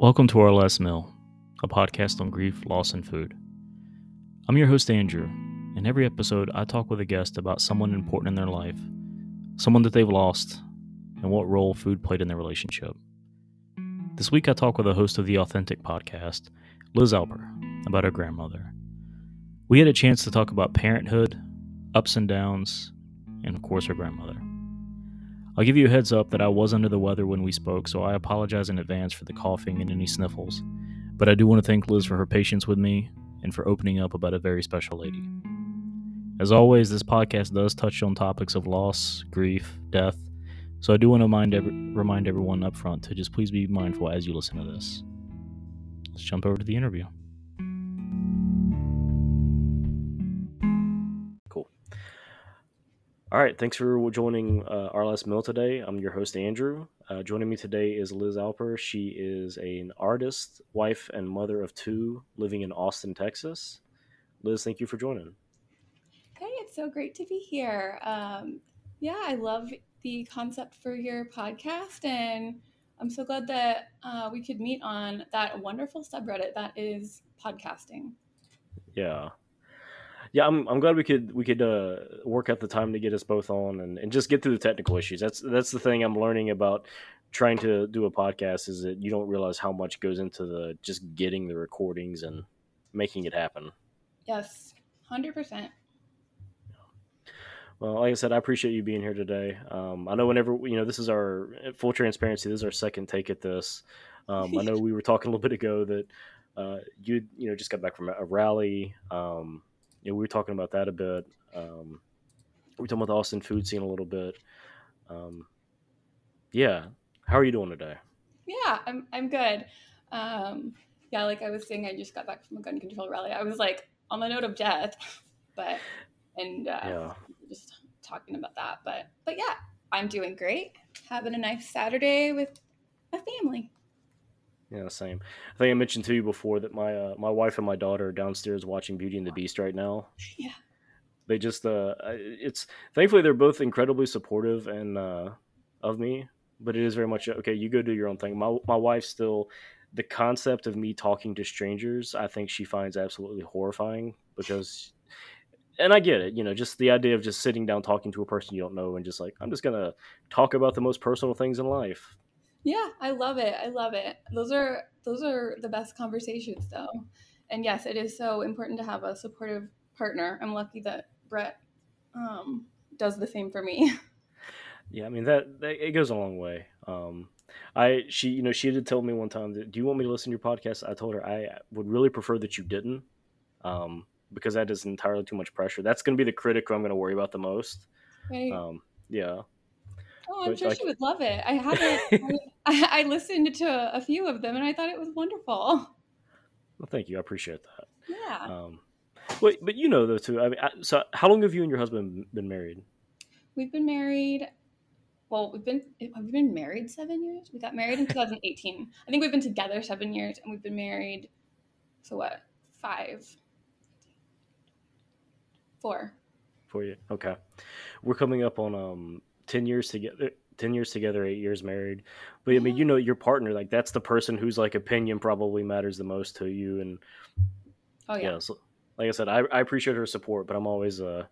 Welcome to Our Last Meal, a podcast on grief, loss, and food. I'm your host, Andrew. In every episode, I talk with a guest about someone important in their life, someone that they've lost, and what role food played in their relationship. This week, I talk with a host of the Authentic podcast, Liz Alper, about her grandmother. We had a chance to talk about parenthood, ups and downs, and of course, her grandmother. I'll give you a heads up that I was under the weather when we spoke, so I apologize in advance for the coughing and any sniffles. But I do want to thank Liz for her patience with me and for opening up about a very special lady. As always, this podcast does touch on topics of loss, grief, death, so I do want to remind, remind everyone up front to just please be mindful as you listen to this. Let's jump over to the interview. All right, thanks for joining uh, our last meal today. I'm your host Andrew. Uh, joining me today is Liz Alper. She is an artist, wife, and mother of two, living in Austin, Texas. Liz, thank you for joining. Hey, it's so great to be here. Um, yeah, I love the concept for your podcast, and I'm so glad that uh, we could meet on that wonderful subreddit that is podcasting. Yeah, yeah, I'm I'm glad we could we could uh, work out the time to get us both on and, and just get through the technical issues. That's that's the thing I'm learning about trying to do a podcast is that you don't realize how much goes into the just getting the recordings and making it happen. Yes, hundred percent. Well, like I said, I appreciate you being here today. Um, I know whenever you know this is our full transparency. This is our second take at this. Um, I know we were talking a little bit ago that uh, you you know just got back from a rally. Um, you know, we were talking about that a bit. Um, we were talking about the Austin food scene a little bit. Um, yeah, how are you doing today? Yeah, I'm I'm good. Um, yeah, like I was saying, I just got back from a gun control rally. I was like on the note of death, but and uh, yeah. just talking about that. But but yeah, I'm doing great. Having a nice Saturday with my family. Yeah, same. I think I mentioned to you before that my uh, my wife and my daughter are downstairs watching Beauty and the Beast right now. Yeah. They just uh it's thankfully they're both incredibly supportive and uh of me, but it is very much okay, you go do your own thing. My my wife still the concept of me talking to strangers, I think she finds absolutely horrifying because and I get it, you know, just the idea of just sitting down talking to a person you don't know and just like I'm just going to talk about the most personal things in life. Yeah, I love it. I love it. Those are those are the best conversations though. And yes, it is so important to have a supportive partner. I'm lucky that Brett um, does the same for me. Yeah, I mean that, that it goes a long way. Um, I she you know she did tell me one time that do you want me to listen to your podcast? I told her I would really prefer that you didn't, um, because that is entirely too much pressure. That's going to be the critic who I'm going to worry about the most. Right. Um, yeah. Oh, I'm but sure like, she would love it. I haven't. I, I, listened to a, few of them, and I thought it was wonderful. Well, thank you. I appreciate that. Yeah. Um, but but you know though too. I mean, I, so how long have you and your husband been married? We've been married. Well, we've been have we been married seven years? We got married in 2018. I think we've been together seven years, and we've been married. So what? Five. Four. For you, okay. We're coming up on um 10 years together 10 years together eight years married. But i mean you know your partner like that's the person whose like opinion probably matters the most to you and oh yeah, yeah so, like i said I, I appreciate her support but i'm always uh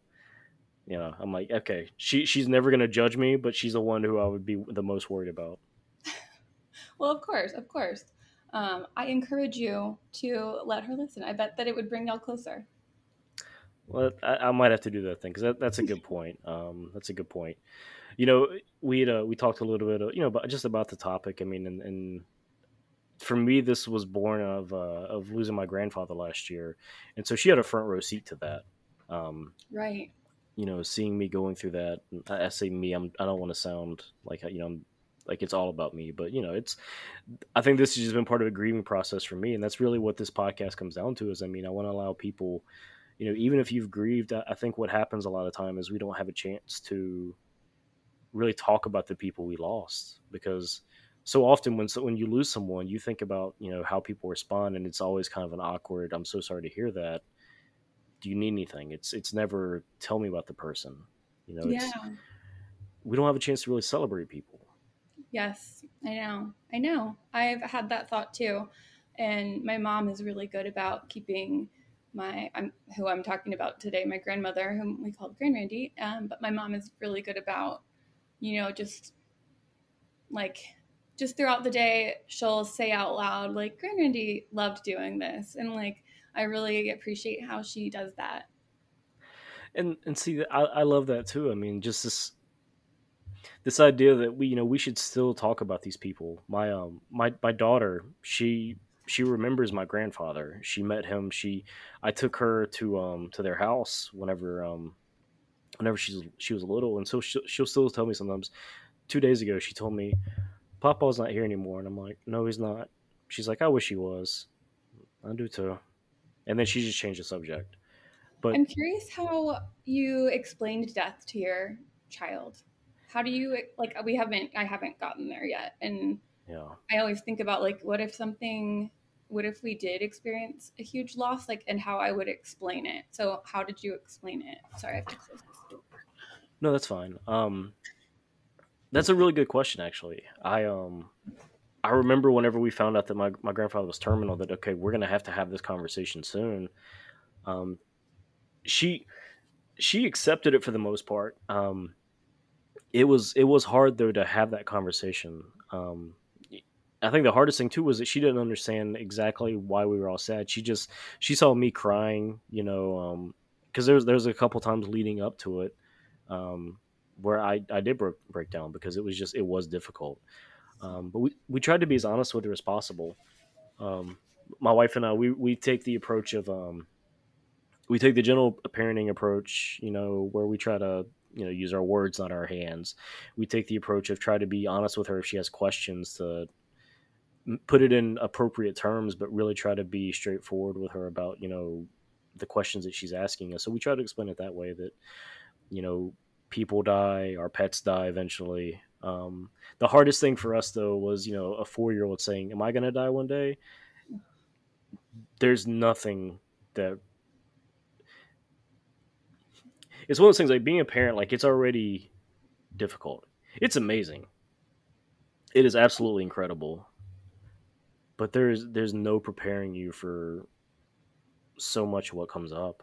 you know i'm like okay she she's never going to judge me but she's the one who i would be the most worried about. Well of course of course. Um, i encourage you to let her listen. I bet that it would bring y'all closer. Well i, I might have to do that thing because that, that's a good point. Um, that's a good point you know, we uh, we talked a little bit, you know, about just about the topic. I mean, and, and for me, this was born of uh, of losing my grandfather last year, and so she had a front row seat to that. Um, right. You know, seeing me going through that. I say me. I'm. I don't want to sound like you know. I'm, like it's all about me, but you know, it's. I think this has just been part of a grieving process for me, and that's really what this podcast comes down to. Is I mean, I want to allow people, you know, even if you've grieved, I think what happens a lot of time is we don't have a chance to really talk about the people we lost because so often when so when you lose someone you think about you know how people respond and it's always kind of an awkward i'm so sorry to hear that do you need anything it's it's never tell me about the person you know yeah. we don't have a chance to really celebrate people Yes, I know. I know. I've had that thought too. And my mom is really good about keeping my I'm who I'm talking about today, my grandmother, whom we called Grand Randy. Um, but my mom is really good about, you know, just like just throughout the day, she'll say out loud, like, Grand Randy loved doing this. And like I really appreciate how she does that. And and see I, I love that too. I mean, just this this idea that we you know we should still talk about these people. My um my my daughter, she she remembers my grandfather. She met him. She I took her to um to their house whenever um whenever she's she was little, and so she'll, she'll still tell me sometimes. Two days ago, she told me, "Papa's not here anymore," and I'm like, "No, he's not." She's like, "I wish he was." I do too. And then she just changed the subject. But I'm curious how you explained death to your child. How do you like? We haven't. I haven't gotten there yet, and yeah, I always think about like, what if something what if we did experience a huge loss? Like and how i would explain it. So how did you explain it? Sorry i have to close this door. No that's fine. Um that's a really good question actually. I um i remember whenever we found out that my, my grandfather was terminal that okay we're gonna have to have this conversation soon. Um she she accepted it for the most part. Um it was it was hard though to have that conversation. Um I think the hardest thing too was that she didn't understand exactly why we were all sad. She just she saw me crying, you know, because um, there's there's a couple times leading up to it um, where I I did break, break down because it was just it was difficult. Um, but we we tried to be as honest with her as possible. Um, my wife and I we we take the approach of um, we take the general parenting approach, you know, where we try to you know use our words not our hands we take the approach of try to be honest with her if she has questions to put it in appropriate terms, but really try to be straightforward with her about you know the questions that she's asking us. So we try to explain it that way that you know people die, our pets die eventually. Um, the hardest thing for us though was you know a four year old saying, "Am I going to die one day?" There's nothing that it's one of those things like being a parent like it's already difficult it's amazing it is absolutely incredible but there's there's no preparing you for so much what comes up.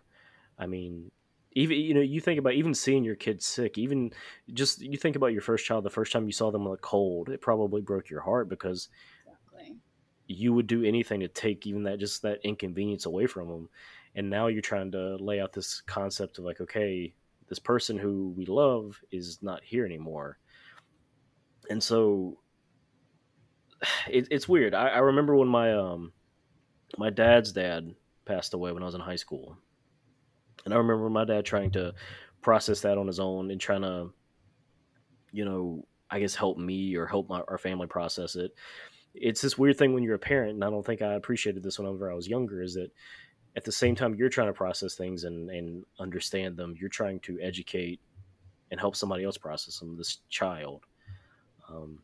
I mean, even you know, you think about even seeing your kids sick, even just you think about your first child, the first time you saw them with a cold, it probably broke your heart because exactly. you would do anything to take even that just that inconvenience away from them. And now you're trying to lay out this concept of like, okay, this person who we love is not here anymore. And so it, it's weird. I, I remember when my um my dad's dad passed away when I was in high school, and I remember my dad trying to process that on his own and trying to, you know, I guess help me or help my, our family process it. It's this weird thing when you're a parent, and I don't think I appreciated this whenever I was younger. Is that at the same time you're trying to process things and and understand them, you're trying to educate and help somebody else process them. This child. Um,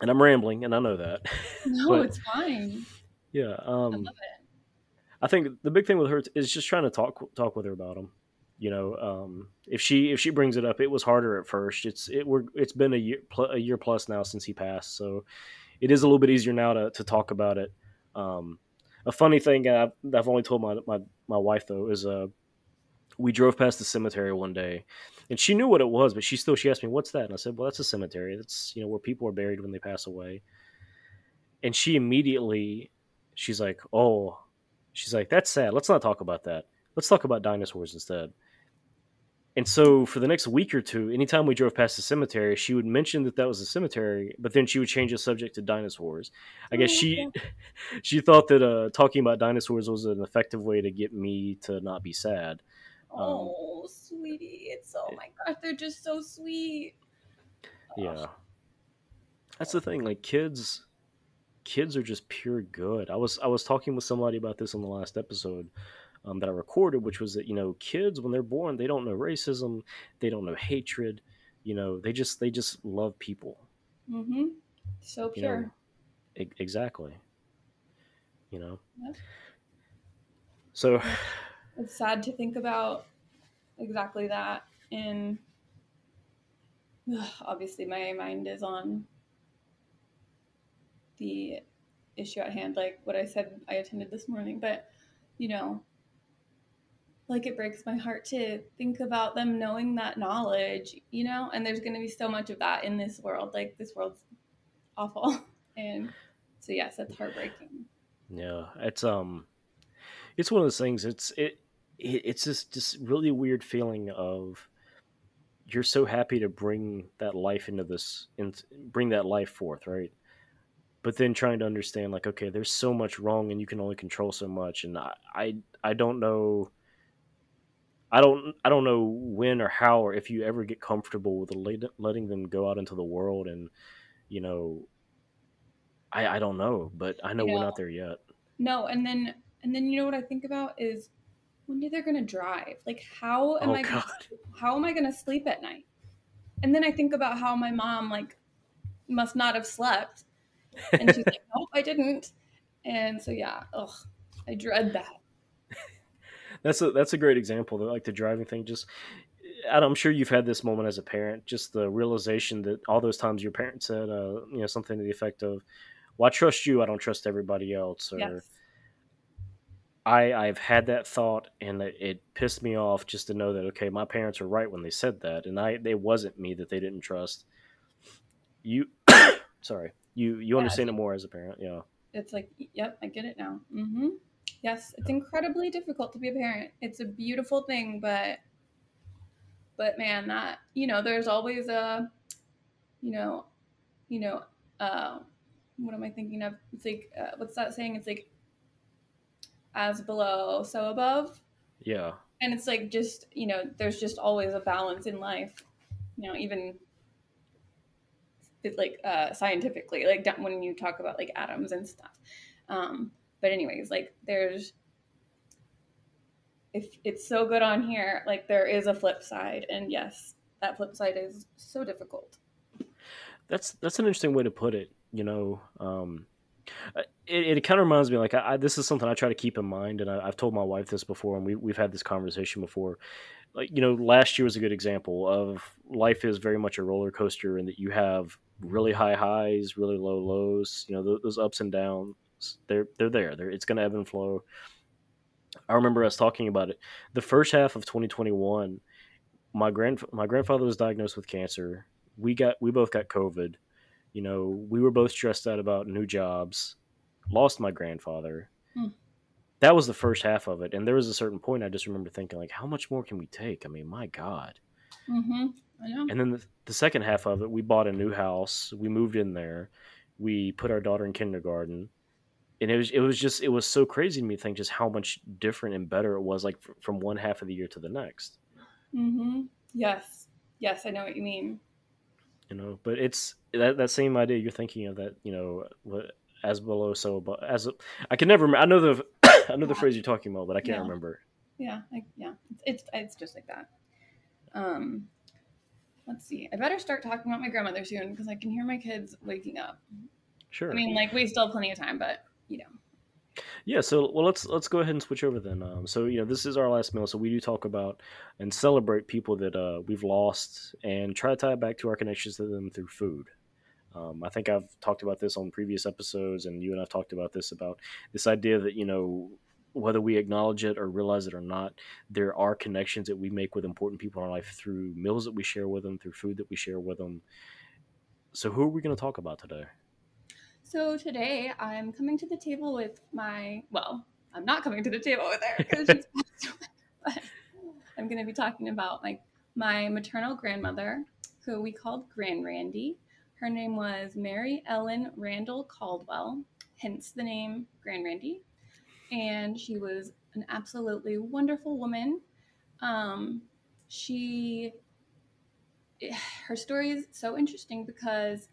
and I'm rambling, and I know that. No, but, it's fine. Yeah, um, I love it. I think the big thing with her is just trying to talk talk with her about them. You know, um, if she if she brings it up, it was harder at first. It's it we're it's been a year a year plus now since he passed, so it is a little bit easier now to to talk about it. Um, a funny thing I've, I've only told my, my my wife though is uh we drove past the cemetery one day and she knew what it was, but she still she asked me, "What's that?" And I said, "Well, that's a cemetery. That's you know where people are buried when they pass away." And she immediately, she's like, "Oh," she's like, "That's sad. Let's not talk about that. Let's talk about dinosaurs instead." And so for the next week or two, anytime we drove past the cemetery, she would mention that that was a cemetery, but then she would change the subject to dinosaurs. I guess she oh, she thought that uh, talking about dinosaurs was an effective way to get me to not be sad. Um, oh, um, sweetie. It's oh my gosh, they're just so sweet. Yeah. That's the thing, like kids kids are just pure good. I was I was talking with somebody about this on the last episode um, that I recorded, which was that, you know, kids when they're born, they don't know racism, they don't know hatred, you know, they just they just love people. Mm-hmm. So pure. You know, e- exactly. You know. So it's sad to think about exactly that and ugh, obviously my mind is on the issue at hand, like what I said I attended this morning. But, you know, like it breaks my heart to think about them knowing that knowledge, you know, and there's going to be so much of that in this world. Like this world's awful. And so, yes, that's heartbreaking. Yeah. It's, um, it's one of those things. It's, it, it it's just, just really weird feeling of, you're so happy to bring that life into this and bring that life forth, right? But then trying to understand, like, okay, there's so much wrong, and you can only control so much, and I, I, I don't know I don't I don't know when or how or if you ever get comfortable with letting them go out into the world and you know I I don't know, but I know we're not there yet. No, and then and then you know what I think about is when are they going to drive? Like how am oh, I gonna, how am I going to sleep at night? And then I think about how my mom like must not have slept. And she's like, "Nope, I didn't." And so yeah, ugh, I dread that that's a that's a great example. Like the driving thing, just I'm sure you've had this moment as a parent, just the realization that all those times your parents said, uh, you know, something to the effect of, "Well, I trust you. I don't trust everybody else," or yes. I I've had that thought, and it, it, pissed me off just to know that okay, my parents were right when they said that, and I it wasn't me that they didn't trust. You, sorry, you you yeah, understand it more as a parent, yeah. It's like, yep, I get it now. Mm-hmm. Yes, it's incredibly difficult to be a parent. It's a beautiful thing, but but man, that you know, there's always a you know, you know, uh, what am I thinking of? It's like uh, what's that saying? It's like as below, so above. Yeah. And it's like just you know, there's just always a balance in life. You know, even it's like uh, scientifically, like when you talk about like atoms and stuff. Um, but anyways, like there's if it's so good on here, like there is a flip side, and yes, that flip side is so difficult. That's that's an interesting way to put it. You know, um, Uh, it, it kind of reminds me like I, this is something I try to keep in mind, and I, have told my wife this before, and we we've had this conversation before. Like you know, last year was a good example of life is very much a roller coaster, and that you have really high highs, really low lows. You know, those ups and downs they're they're there. They're, it's going to ebb and flow. I remember us talking about it. The first half of 2021, my grand my grandfather was diagnosed with cancer. We got we both got COVID. You know, we were both stressed out about new jobs. Lost my grandfather. Hmm. That was the first half of it, and there was a certain point I just remember thinking like, how much more can we take? I mean, my God. Mm-hmm. I know. And then the, the second half of it, we bought a new house. We moved in there. We put our daughter in kindergarten and it was it was just it was so crazy to me to think just how much different and better it was like from one half of the year to the next. Mm-hmm. Yes. Yes, I know what you mean. You know, but it's that that same idea you're thinking of that you know what as below so above as I can never I know the I know the phrase you're talking about but I can't yeah. remember. Yeah, I, yeah, it's, it's it's just like that. Um, let's see. I better start talking about my grandmother soon because I can hear my kids waking up. Sure. I mean, like we still have plenty of time, but you know. Yeah, so well, let's let's go ahead and switch over then. Um, so you know, this is our last meal, so we do talk about and celebrate people that uh, we've lost, and try to tie it back to our connections to them through food. Um, I think I've talked about this on previous episodes, and you and I've talked about this about this idea that you know whether we acknowledge it or realize it or not, there are connections that we make with important people in our life through meals that we share with them, through food that we share with them. So, who are we going to talk about today? So today I'm coming to the table with my, well, I'm not coming to the table with her because she's but I'm going to be talking about like my maternal grandmother, who we called Grand Randy. Her name was Mary Ellen Randall Caldwell, hence the name Grand Randy. And she was an absolutely wonderful woman. Um, she, her story is so interesting because,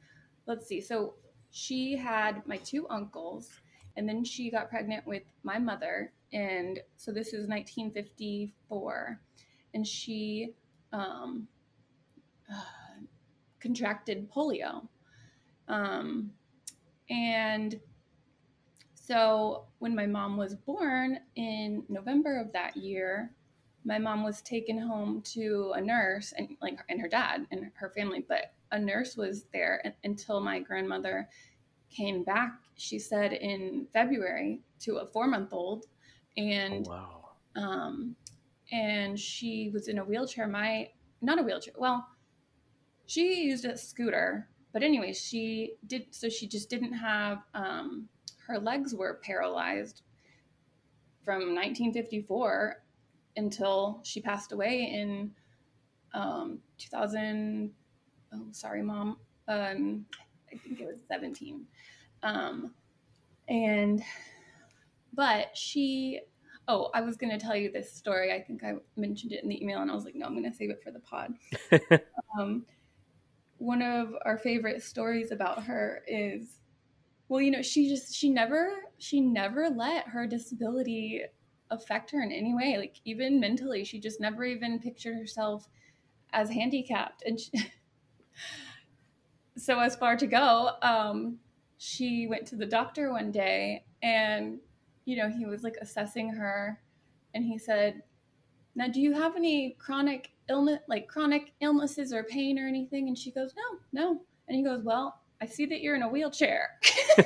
let's see, so she had my two uncles, and then she got pregnant with my mother. And so this is 1954. And she um, uh, contracted polio. Um, and so when my mom was born in November of that year, my mom was taken home to a nurse and like and her dad and her family, but a nurse was there until my grandmother came back, she said, in February to a four month old. And, oh, wow. um, and she was in a wheelchair. My, not a wheelchair, well, she used a scooter, but anyway, she did, so she just didn't have, um, her legs were paralyzed from 1954 until she passed away in um, 2000. Oh, sorry, mom. Um, I think it was 17. Um, and, but she, oh, I was going to tell you this story. I think I mentioned it in the email and I was like, no, I'm going to save it for the pod. um, one of our favorite stories about her is well you know she just she never she never let her disability affect her in any way like even mentally she just never even pictured herself as handicapped and she, so as far to go um, she went to the doctor one day and you know he was like assessing her and he said now do you have any chronic illness like chronic illnesses or pain or anything? And she goes no no. And he goes well i see that you're in a wheelchair.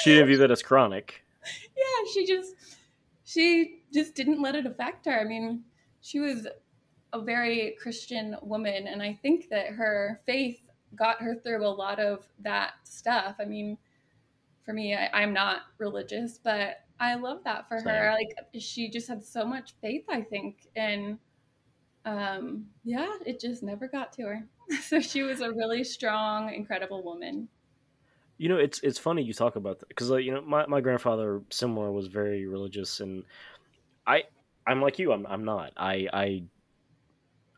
She didn't view that as chronic. Yeah she just she just didn't let it affect her. I mean she was a very christian woman and i think that her faith got her through a lot of that stuff. I mean for me I, am not religious but i love that for Same. her like she just had so much faith i think and um yeah it just never got to her. So she was a really strong incredible woman. You know, it's it's funny you talk about that because like you know my, my grandfather similar was very religious and I I'm like you I'm I'm not. I I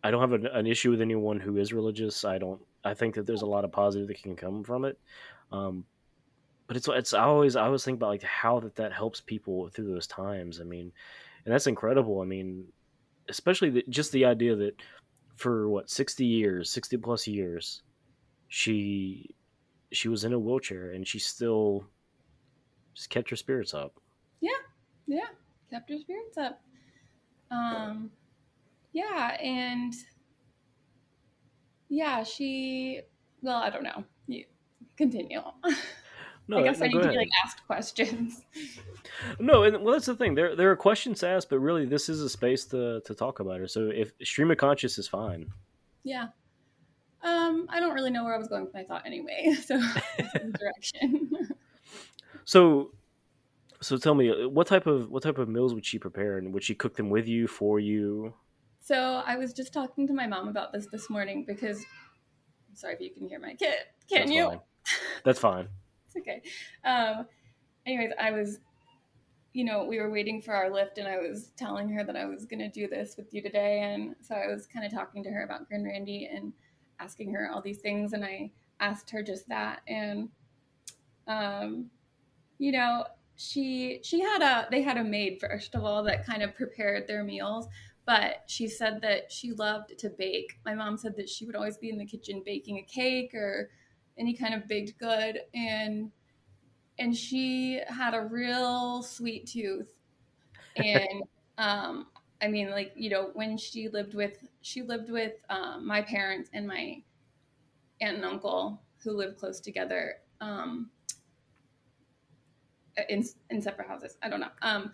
I don't have an, an issue with anyone who is religious. I don't I think that there's a lot of positive that can come from it. Um, but it's it's I always I always think about like how that that helps people through those times. I mean, and that's incredible. I mean, especially the, just the idea that for what 60 years, 60 plus years, she she was in a wheelchair and she still just kept her spirits up. Yeah, yeah, kept her spirits up. Um, yeah, and yeah, she. Well, I don't know. You continue. No, I guess no, I need to be like asked questions. No, and well, that's the thing. There, there are questions to ask, but really, this is a space to to talk about her. So, if stream of conscious is fine. Yeah, um, I don't really know where I was going with my thought anyway. So direction. so, so tell me, uh, what type of what type of meals would she prepare, and would she cook them with you for you? So I was just talking to my mom about this this morning because I'm sorry if you can hear my kid. Can That's you? Fine. That's fine. it's okay. Um, anyways, I was you know, we were waiting for our lift, and I was telling her that I was going to do this with you today. And so I was kind of talking to her about Grand Randy, and asking her all these things and I asked her just that and um you know she she had a they had a maid first of all that kind of prepared their meals but she said that she loved to bake my mom said that she would always be in the kitchen baking a cake or any kind of baked good and and she had a real sweet tooth and um I mean, like you know, when she lived with she lived with um, my parents and my aunt and uncle who lived close together um, in in separate houses. I don't know. Um,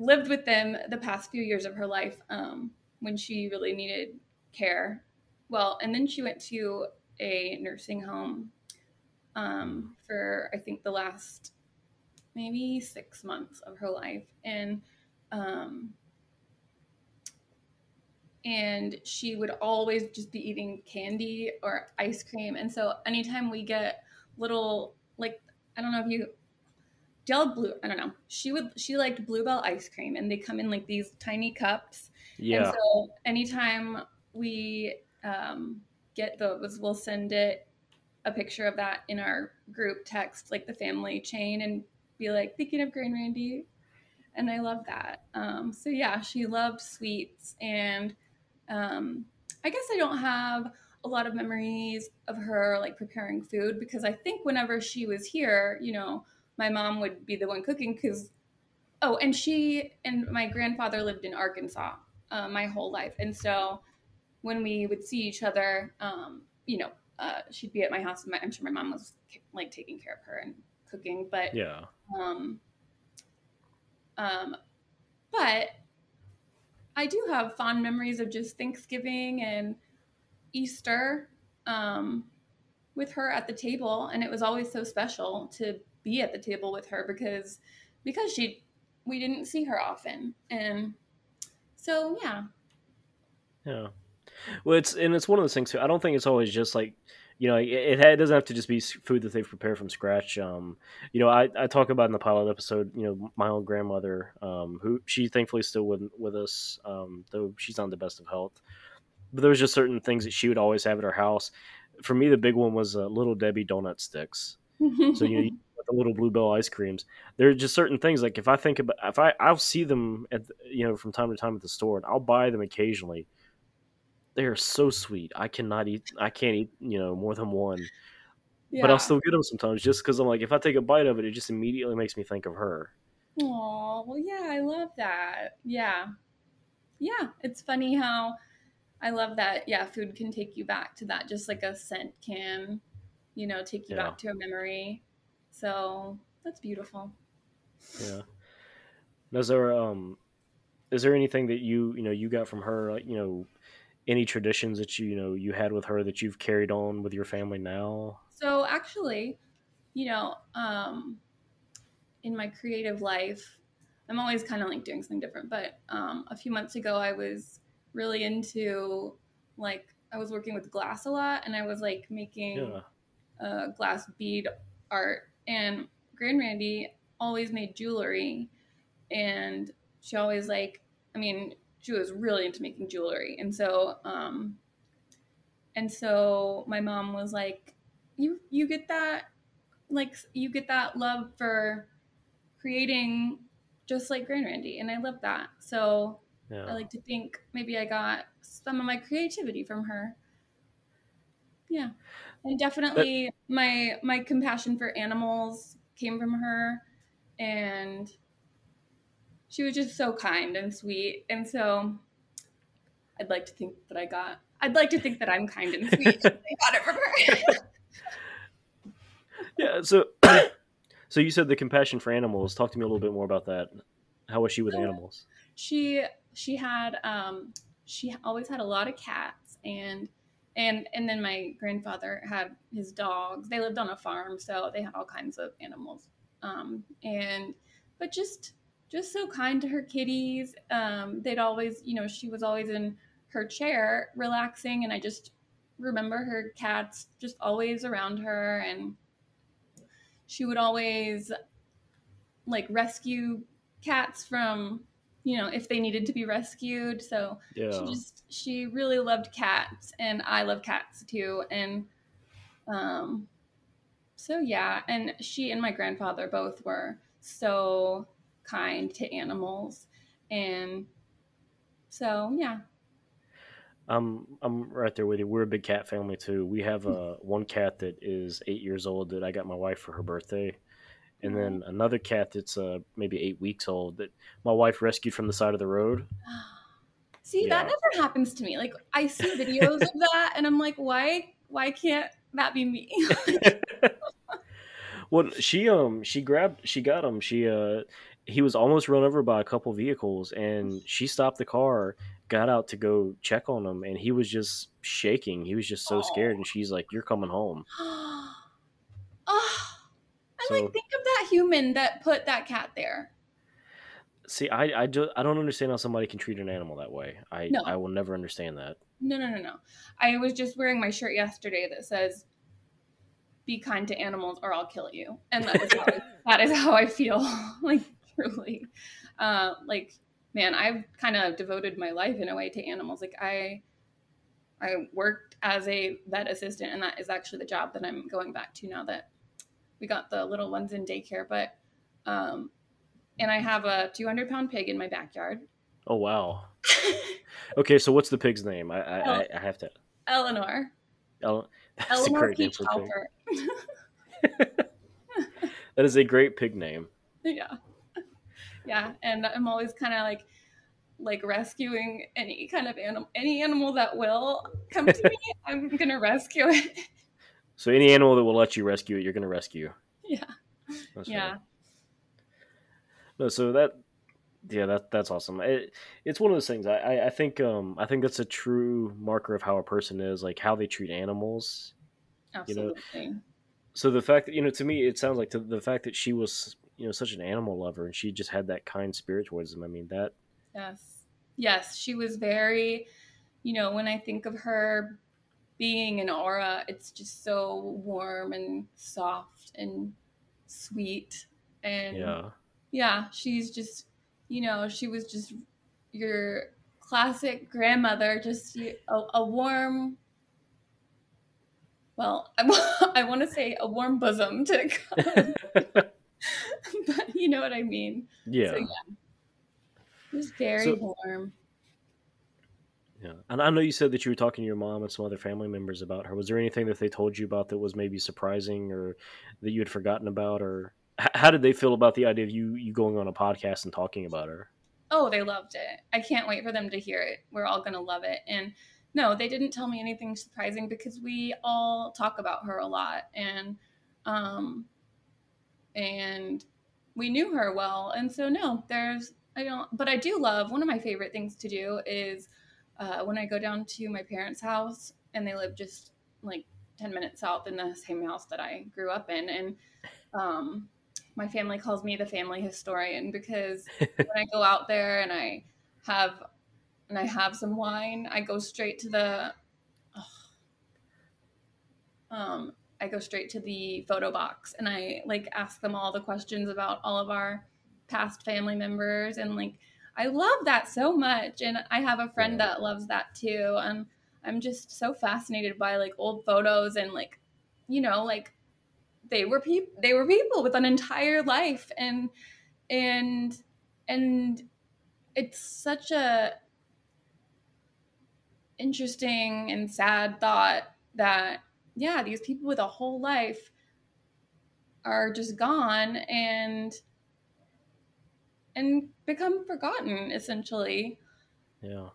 lived with them the past few years of her life um, when she really needed care. Well, and then she went to a nursing home um, for I think the last maybe six months of her life, and um, and she would always just be eating candy or ice cream. And so anytime we get little like I don't know if you gel blue I don't know. She would she liked bluebell ice cream and they come in like these tiny cups. Yeah. And so anytime we um, get those, we'll send it a picture of that in our group text, like the family chain, and be like, thinking of Grand Randy. And I love that. Um, so yeah, she loved sweets and um, I guess I don't have a lot of memories of her like preparing food because I think whenever she was here, you know, my mom would be the one cooking because, oh, and she and my grandfather lived in Arkansas uh, my whole life. And so when we would see each other, um, you know, uh, she'd be at my house. And my, I'm sure my mom was like taking care of her and cooking, but yeah. Um, um, but I do have fond memories of just Thanksgiving and Easter um, with her at the table, and it was always so special to be at the table with her because because she we didn't see her often, and so yeah. Yeah. Well, it's and it's one of those things too. I don't think it's always just like you know, it, it, doesn't have to just be food that they've prepared from scratch. Um, you know, I, I talk about in the pilot episode, you know, my own grandmother, um, who she thankfully still with with us, um, though she's not the best of health. But there was just certain things that she would always have at her house. For me, the big one was uh, little Debbie donut sticks. So you know, the little bluebell ice creams. There are just certain things like if I think about if I I'll see them at you know from time to time at the store and I'll buy them occasionally they are so sweet. I cannot eat. I can't eat. You know more than one. Yeah. But I'll still get them sometimes, just because I'm like, if I take a bite of it, it just immediately makes me think of her. Oh well, yeah, I love that. Yeah, yeah, it's funny how I love that. Yeah, food can take you back to that, just like a scent can, you know, take you yeah. back to a memory. So that's beautiful. Yeah. Is there um, is there anything that you you know you got from her like you know any traditions that you, you know you had with her that you've carried on with your family now? So actually, you know, um, in my creative life, I'm always kind of like doing something different. But um, a few months ago, I was really into like I was working with glass a lot, and I was like making yeah. Uh, glass bead art. And Grand Randy always made jewelry, and she always like, I mean, she was really into making jewelry, and so um, and so my mom was like, "You you get that like you get that love for creating just like Grand Randy, and I love that. So yeah. I like to think maybe I got some of my creativity from her. Yeah, and definitely but, my my compassion for animals came from her, and she was just so kind and sweet. And so I'd like to think that I got, I'd like to think that I'm kind and sweet. I got it from her. yeah. So, so you said the compassion for animals. Talk to me a little bit more about that. How was she with animals? She, she had, um, she always had a lot of cats and, and, and then my grandfather had his dogs. They lived on a farm, so they had all kinds of animals. Um, and, but just, just so kind to her kitties. Um, they'd always, you know, she was always in her chair relaxing, and I just remember her cats just always around her, and she would always like rescue cats from you know if they needed to be rescued so yeah. she just she really loved cats and i love cats too and um so yeah and she and my grandfather both were so kind to animals. And so, yeah. I'm I'm right there with you. We're a big cat family too. We have a uh, one cat that is eight years old that I got my wife for her birthday, and then another cat that's uh, maybe eight weeks old that my wife rescued from the side of the road. See, yeah. that never happens to me. Like I see videos of that, and I'm like, why why can't that be me? well, she um she grabbed she got him. She uh he was almost run over by a couple vehicles and she stopped the car got out to go check on him and he was just shaking he was just so oh. scared and she's like you're coming home oh, so, like think of that human that put that cat there see i I, do, I don't understand how somebody can treat an animal that way i no. i will never understand that no no no no i was just wearing my shirt yesterday that says be kind to animals or i'll kill you and that is how, that is how i feel like truly. Uh, like, man, I've kind of devoted my life in a way to animals. Like, I I worked as a vet assistant, and that is actually the job that I'm going back to now that we got the little ones in daycare. But, um, and I have a 200 pound pig in my backyard. Oh wow. okay, so what's the pig's name? I I, El- I have to. Eleanor. El- that's Eleanor a great Peach name for pig. that is a great pig name. Yeah yeah and i'm always kind of like like rescuing any kind of animal any animal that will come to me i'm gonna rescue it So any animal that will let you rescue it, you're going to rescue. Yeah. That's yeah. Funny. No, so that yeah, that that's awesome. It, it's one of those things. I, I think um I think that's a true marker of how a person is, like how they treat animals. Absolutely. You know? So the fact that you know, to me, it sounds like to the fact that she was you know such an animal lover and she just had that kind spirit towards them. I mean that. Yes. Yes, she was very. You know, when I think of her being an aura, it's just so warm and soft and sweet and yeah, yeah. She's just you know, she was just your classic grandmother, just a, a warm, well, I, I want to say a warm bosom to God. but you know what I mean. Yeah. So, yeah. It was very so, warm. Yeah. And I know you said that you were talking to your mom and some other family members about her. Was there anything that they told you about that was maybe surprising or that you had forgotten about or how did they feel about the idea of you you going on a podcast and talking about her? Oh, they loved it. I can't wait for them to hear it. We're all going to love it. And no, they didn't tell me anything surprising because we all talk about her a lot and um and we knew her well. And so no, there's I don't but I do love one of my favorite things to do is uh, when I go down to my parents' house and they live just like 10 minutes south in the same house that I grew up in and um my family calls me the family historian because when I go out there and I have and I have some wine, I go straight to the oh, um I go straight to the photo box and I like ask them all the questions about all of our past family members and like I love that so much and I have a friend yeah. that loves that too and I'm just so fascinated by like old photos and like you know like they were people they were people with an entire life and and and it's such a interesting and sad thought that yeah these people with a whole life are just gone and and become forgotten essentially. Yeah.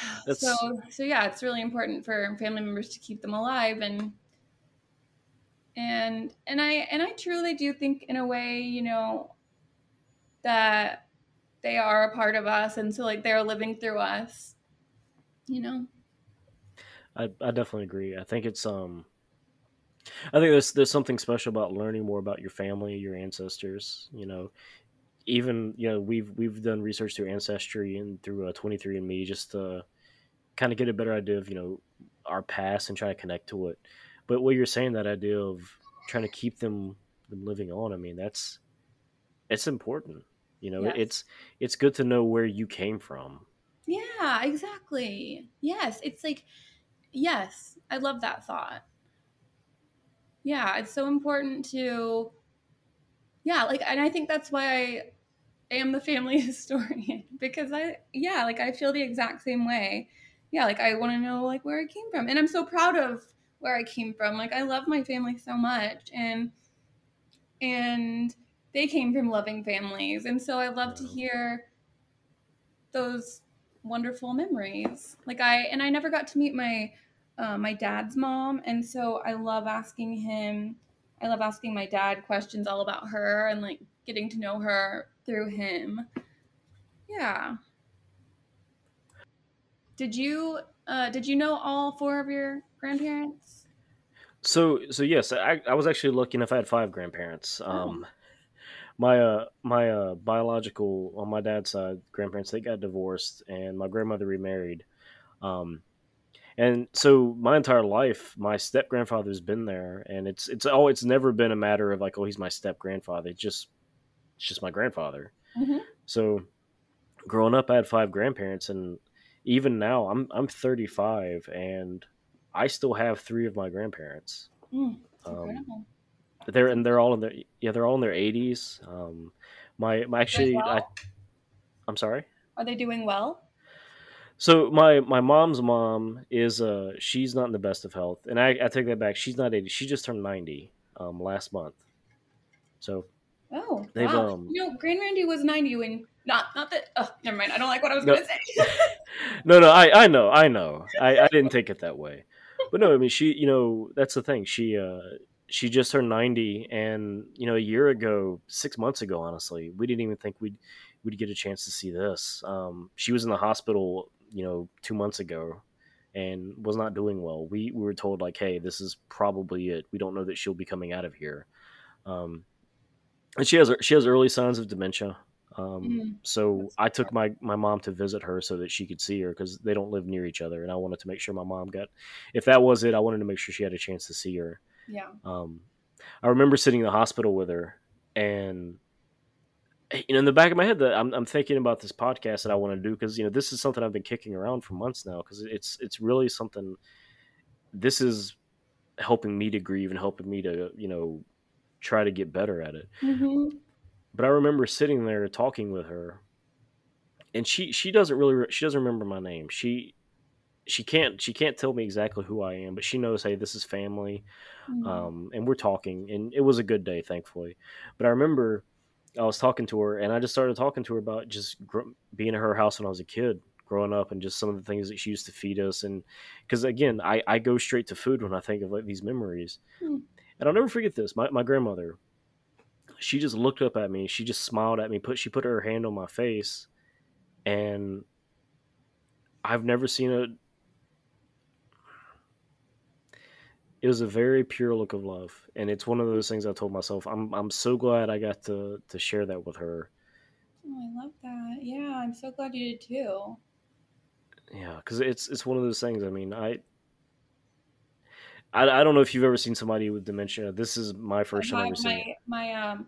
That's... so so yeah it's really important for family members to keep them alive and and and i and i truly do think in a way you know that they are a part of us and so like they're living through us you know? I i definitely agree. I think it's um i think there's there's something special about learning more about your family your ancestors you know even you know we've we've done research through ancestry and through uh, 23andme just to kind of get a better idea of you know our past and try to connect to it but what you're saying, that idea of trying to keep them, them living on, I mean, that's it's important. You know, yes. it's it's good to know where you came from. Yeah, exactly. Yes, it's like yes, I love that thought. Yeah, it's so important to yeah, like and I think that's why I am the family historian because I yeah, like I feel the exact same way. Yeah, like I want to know like where I came from and I'm so proud of where I came from. Like I love my family so much and and they came from loving families. And so I love to hear those wonderful memories. Like I and I never got to meet my uh, my dad's mom, and so I love asking him. I love asking my dad questions all about her and like getting to know her through him. Yeah. Did you uh, did you know all four of your grandparents? So so yes, I, I was actually looking if I had five grandparents. Oh. Um, my uh my uh biological on my dad's side grandparents they got divorced and my grandmother remarried. Um, and so my entire life, my step grandfather's been there, and it's it's oh, it's never been a matter of like, oh, he's my step grandfather. It's just it's just my grandfather. Mm-hmm. So growing up, I had five grandparents, and even now, I'm I'm 35, and I still have three of my grandparents. Mm, um, they're and they're all in their yeah they're all in their 80s. Um, my my actually well? I, I'm sorry. Are they doing well? So my my mom's mom is uh she's not in the best of health, and I, I take that back. She's not 80. She just turned 90 um last month. So oh wow. Um, you know, Grand Randy was 90 when not not that. Oh, never mind. I don't like what I was no. gonna say. no, no. I I know. I know. I I didn't take it that way. but no, I mean she, you know, that's the thing. She uh she just turned 90 and you know a year ago six months ago honestly we didn't even think we'd we'd get a chance to see this um, she was in the hospital you know two months ago and was not doing well we, we were told like hey this is probably it we don't know that she'll be coming out of here um, and she has she has early signs of dementia um, mm-hmm. so I took my, my mom to visit her so that she could see her because they don't live near each other. And I wanted to make sure my mom got, if that was it, I wanted to make sure she had a chance to see her. Yeah. Um, I remember sitting in the hospital with her, and you know, in the back of my head, that I'm, I'm thinking about this podcast that I want to do because you know this is something I've been kicking around for months now because it's it's really something. This is helping me to grieve and helping me to you know try to get better at it. Mm-hmm. But I remember sitting there talking with her, and she she doesn't really she doesn't remember my name. She she can't she can't tell me exactly who I am, but she knows, hey, this is family, mm-hmm. um, and we're talking, and it was a good day, thankfully. But I remember I was talking to her, and I just started talking to her about just gr- being at her house when I was a kid, growing up, and just some of the things that she used to feed us, and because again, I I go straight to food when I think of like these memories, mm-hmm. And I'll never forget this. My my grandmother, she just looked up at me, she just smiled at me, put she put her hand on my face, and I've never seen a it was a very pure look of love. And it's one of those things i told myself i'm i'm so glad i got to to share that with her. Oh i love that. Yeah i'm so glad you did too. Yeah because it's it's one of those things. I mean I, I i don't know if you've ever seen somebody with dementia this is my first time ever seeing my, my um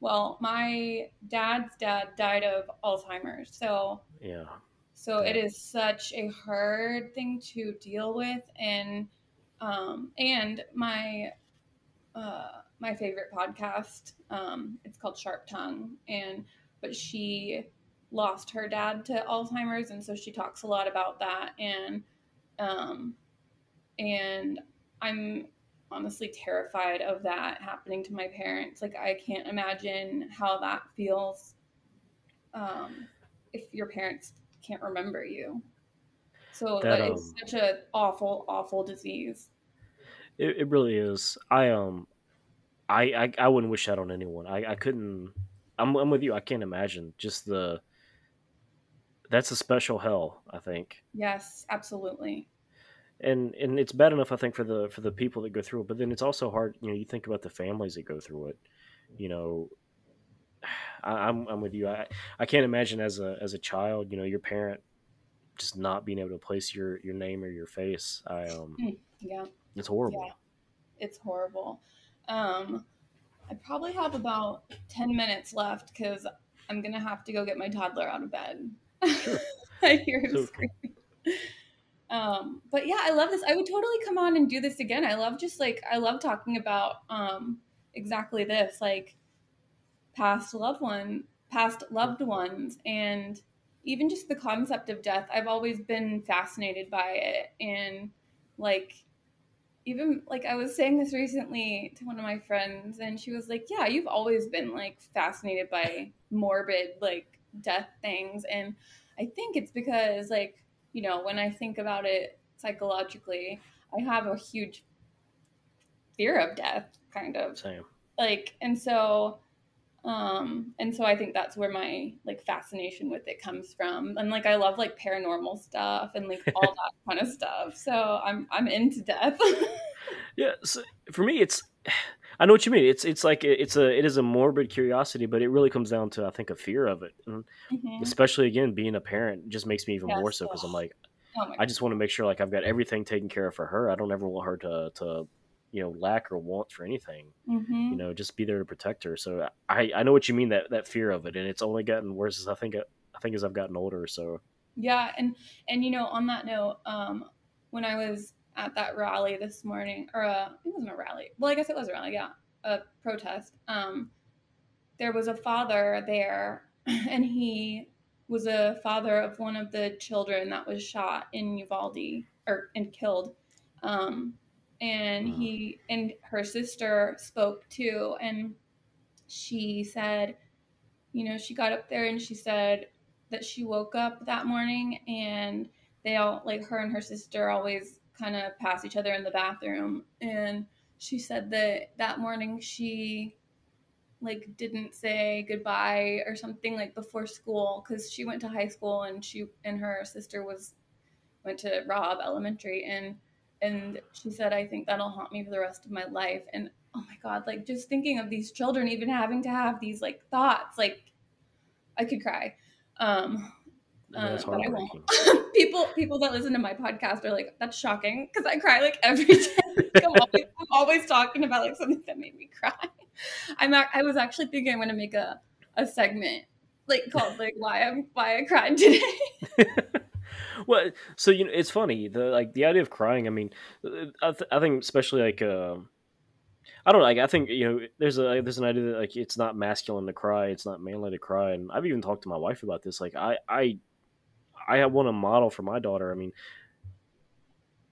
well my dad's dad died of alzheimer's so yeah so yeah. it is such a hard thing to deal with and um, and my uh, my favorite podcast, um, it's called Sharp Tongue, and but she lost her dad to Alzheimer's, and so she talks a lot about that, and um, and I'm honestly terrified of that happening to my parents. Like I can't imagine how that feels um, if your parents can't remember you. So that, that is um, such an awful, awful disease. It, it really is. I um, I, I I wouldn't wish that on anyone. I I couldn't. I'm I'm with you. I can't imagine just the. That's a special hell. I think. Yes, absolutely. And and it's bad enough I think for the for the people that go through it, but then it's also hard. You know, you think about the families that go through it. You know, I, am I'm, I'm with you. I I can't imagine as a as a child, you know, your parent just not being able to place your your name or your face. I um hmm, yeah, it's horrible. Yeah, it's horrible. Um, I probably have about ten minutes left because I'm gonna have to go get my toddler out of bed. Sure. I hear him so screaming. Um, but yeah, I love this. I would totally come on and do this again. I love just like I love talking about um exactly this, like past loved one, past loved ones, and even just the concept of death, I've always been fascinated by it. And like, even like I was saying this recently to one of my friends, and she was like, Yeah, you've always been like fascinated by morbid, like death things. And I think it's because, like, you know, when I think about it psychologically, I have a huge fear of death, kind of. Same. Like, and so um and so i think that's where my like fascination with it comes from and like i love like paranormal stuff and like all that kind of stuff so i'm i'm into death yeah so for me it's i know what you mean. It's it's like it's a it is a morbid curiosity but it really comes down to i think a fear of it. Mm-hmm. especially again being a parent just makes me even yes. more so because i'm like oh i just want to make sure like i've got everything taken care of for her. I don't ever want her to to you know lack or want for anything mm-hmm. you know just be there to protect her. So i i know what you mean that that fear of it and it's only gotten worse as i think i think as i've gotten older so. Yeah and and you know on that note um when i was at that rally this morning or uh it wasn't a rally. Well i guess it was a rally yeah a protest. Um there was a father there and he was a father of one of the children that was shot in Uvalde or and killed. Um and mm-hmm. he and her sister spoke too and she said you know she got up there and she said that she woke up that morning and they all like her and her sister always kind of pass each other in the bathroom. And she said that that morning she like didn't say goodbye or something like before school because she went to high school and she and her sister was went to Robb Elementary. And and she said I think that'll haunt me for the rest of my life. And oh my god like just thinking of these children even having to have these like thoughts like I could cry. Um uh, but I won't. people people that listen to my podcast are like, that's shocking because I cry like every day. I'm, always, I'm, always, talking about like something that made me cry. I'm I was actually thinking I'm going to make a a segment like called like why I'm why I cried today. well, so you know, it's funny the like the idea of crying. I mean, I, th- I think especially like. Uh, I don't know. Like, I think you know, there's a there's an idea that like it's not masculine to cry, it's not manly to cry, and I've even talked to my wife about this. Like, I I I want a model for my daughter. I mean,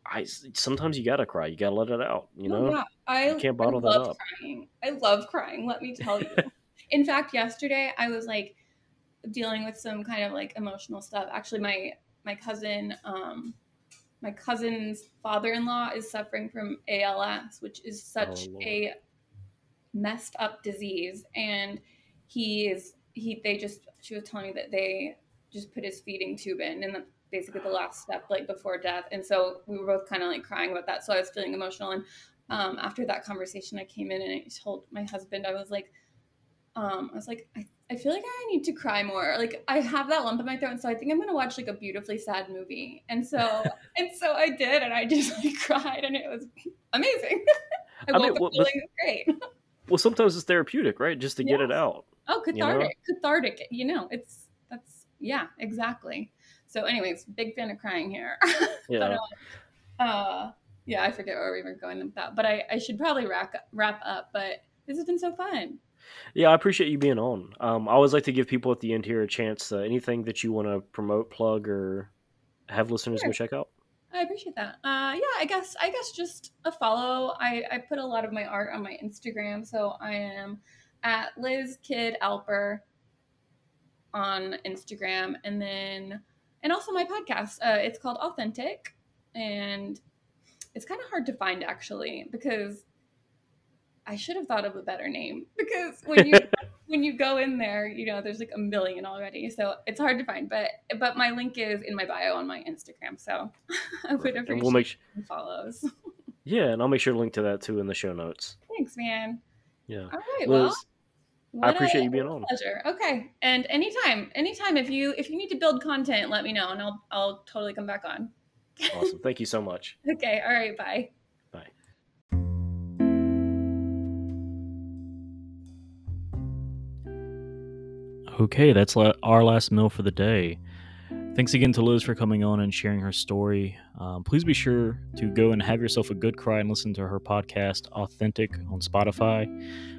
I sometimes you gotta cry. You gotta let it out. You know, yeah, I you can't bottle I that up. Crying. I love crying. Let me tell you. In fact, yesterday I was like dealing with some kind of like emotional stuff. Actually, my my cousin, um, my cousin's father-in-law is suffering from ALS, which is such oh, a messed up disease, and he is he. They just she was telling me that they just put his feeding tube in and the, basically the last step like before death. And so we were both kind of like crying about that. So i was feeling emotional. And um, after that conversation i came in and i told my husband i was like um, i was like I, I feel like i need to cry more. Like i have that lump in my throat and so i think i'm gonna watch like a beautifully sad movie. And so and so i did and i just like cried and it was amazing. I, I mean, well, feeling great. Well sometimes it's therapeutic right? Just to yes. get it out oh cathartic you know? cathartic you know it's yeah, exactly. So, anyways, big fan of crying here. Yeah. but, uh, uh, yeah, I forget where we were going with that, but I, I should probably wrap wrap up. But this has been so fun. Yeah, I appreciate you being on. Um, I always like to give people at the end here a chance. Uh, anything that you want to promote, plug, or have listeners sure. go check out. I appreciate that. Uh, yeah, I guess I guess just a follow. I, I put a lot of my art on my Instagram, so I am at Liz Kidd Alper on Instagram, and then and also my podcast. Uh, it's called Authentic, and it's kind of hard to find actually because I should have thought of a better name because when you when you go in there, you know, there's like a million already, so it's hard to find. But but my link is in my bio on my Instagram, so I would appreciate we'll make sure, follows. yeah, and I'll make sure to link to that too in the show notes. Thanks, man. Yeah. All right. Liz, well, what I appreciate a, you being on. Pleasure. Okay. And anytime, anytime if you if you need to build content, let me know and I'll I'll totally come back on. awesome. Thank you so much. Okay. All right. Bye. Bye. Okay, that's our last meal for the day. Thanks again to Liz for coming on and sharing her story. Um, please be sure to go and have yourself a good cry and listen to her podcast, Authentic, on Spotify.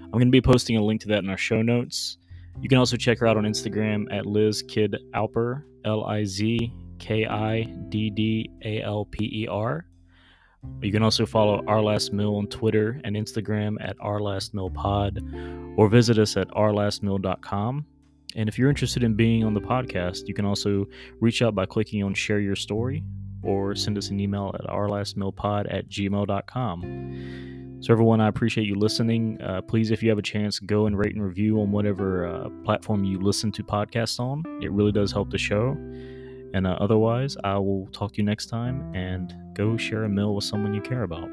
I'm going to be posting a link to that in our show notes. You can also check her out on Instagram at Liz Kidd Alper, L I Z K I D D A L P E R. You can also follow Our Last Meal on Twitter and Instagram at Our Last Meal Pod, or visit us at ourlastmeal.com. And if you're interested in being on the podcast, you can also reach out by clicking on Share Your Story or send us an email at ourlastmealpod at gmail.com. So, everyone, I appreciate you listening. Uh, please, if you have a chance, go and rate and review on whatever uh, platform you listen to podcasts on. It really does help the show. And uh, otherwise, I will talk to you next time and go share a meal with someone you care about.